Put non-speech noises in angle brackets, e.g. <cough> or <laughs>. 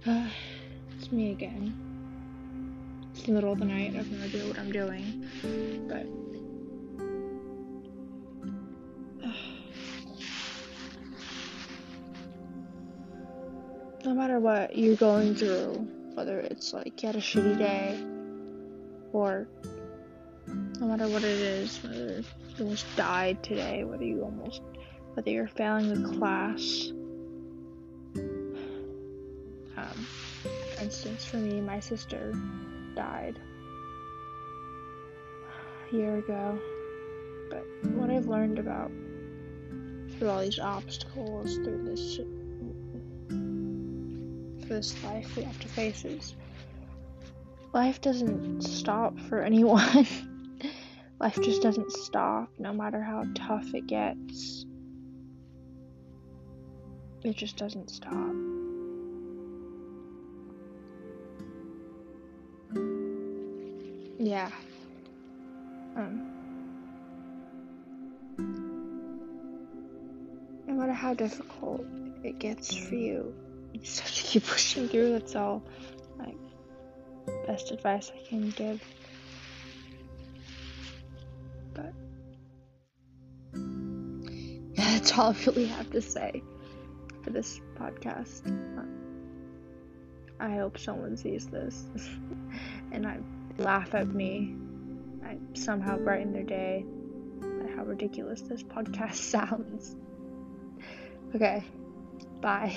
<sighs> again. It's the middle of the night. I have no idea what I'm doing. But. <sighs> no matter what you're going through, whether it's like you had a shitty day or no matter what it is, whether you almost died today, whether you almost, whether you're failing the class. Um, for instance, for me, my sister died a year ago. But what I've learned about through all these obstacles, through this through this life we have to face is life doesn't stop for anyone. <laughs> life just doesn't stop no matter how tough it gets. It just doesn't stop. Yeah. Um. No matter how difficult it gets for you, you just have to keep <laughs> pushing through. That's all. Like, best advice I can give. But <laughs> that's all I really have to say for this podcast. I hope someone sees this <laughs> laugh at me. I somehow brighten their day by how ridiculous this podcast <laughs> sounds. Okay, bye.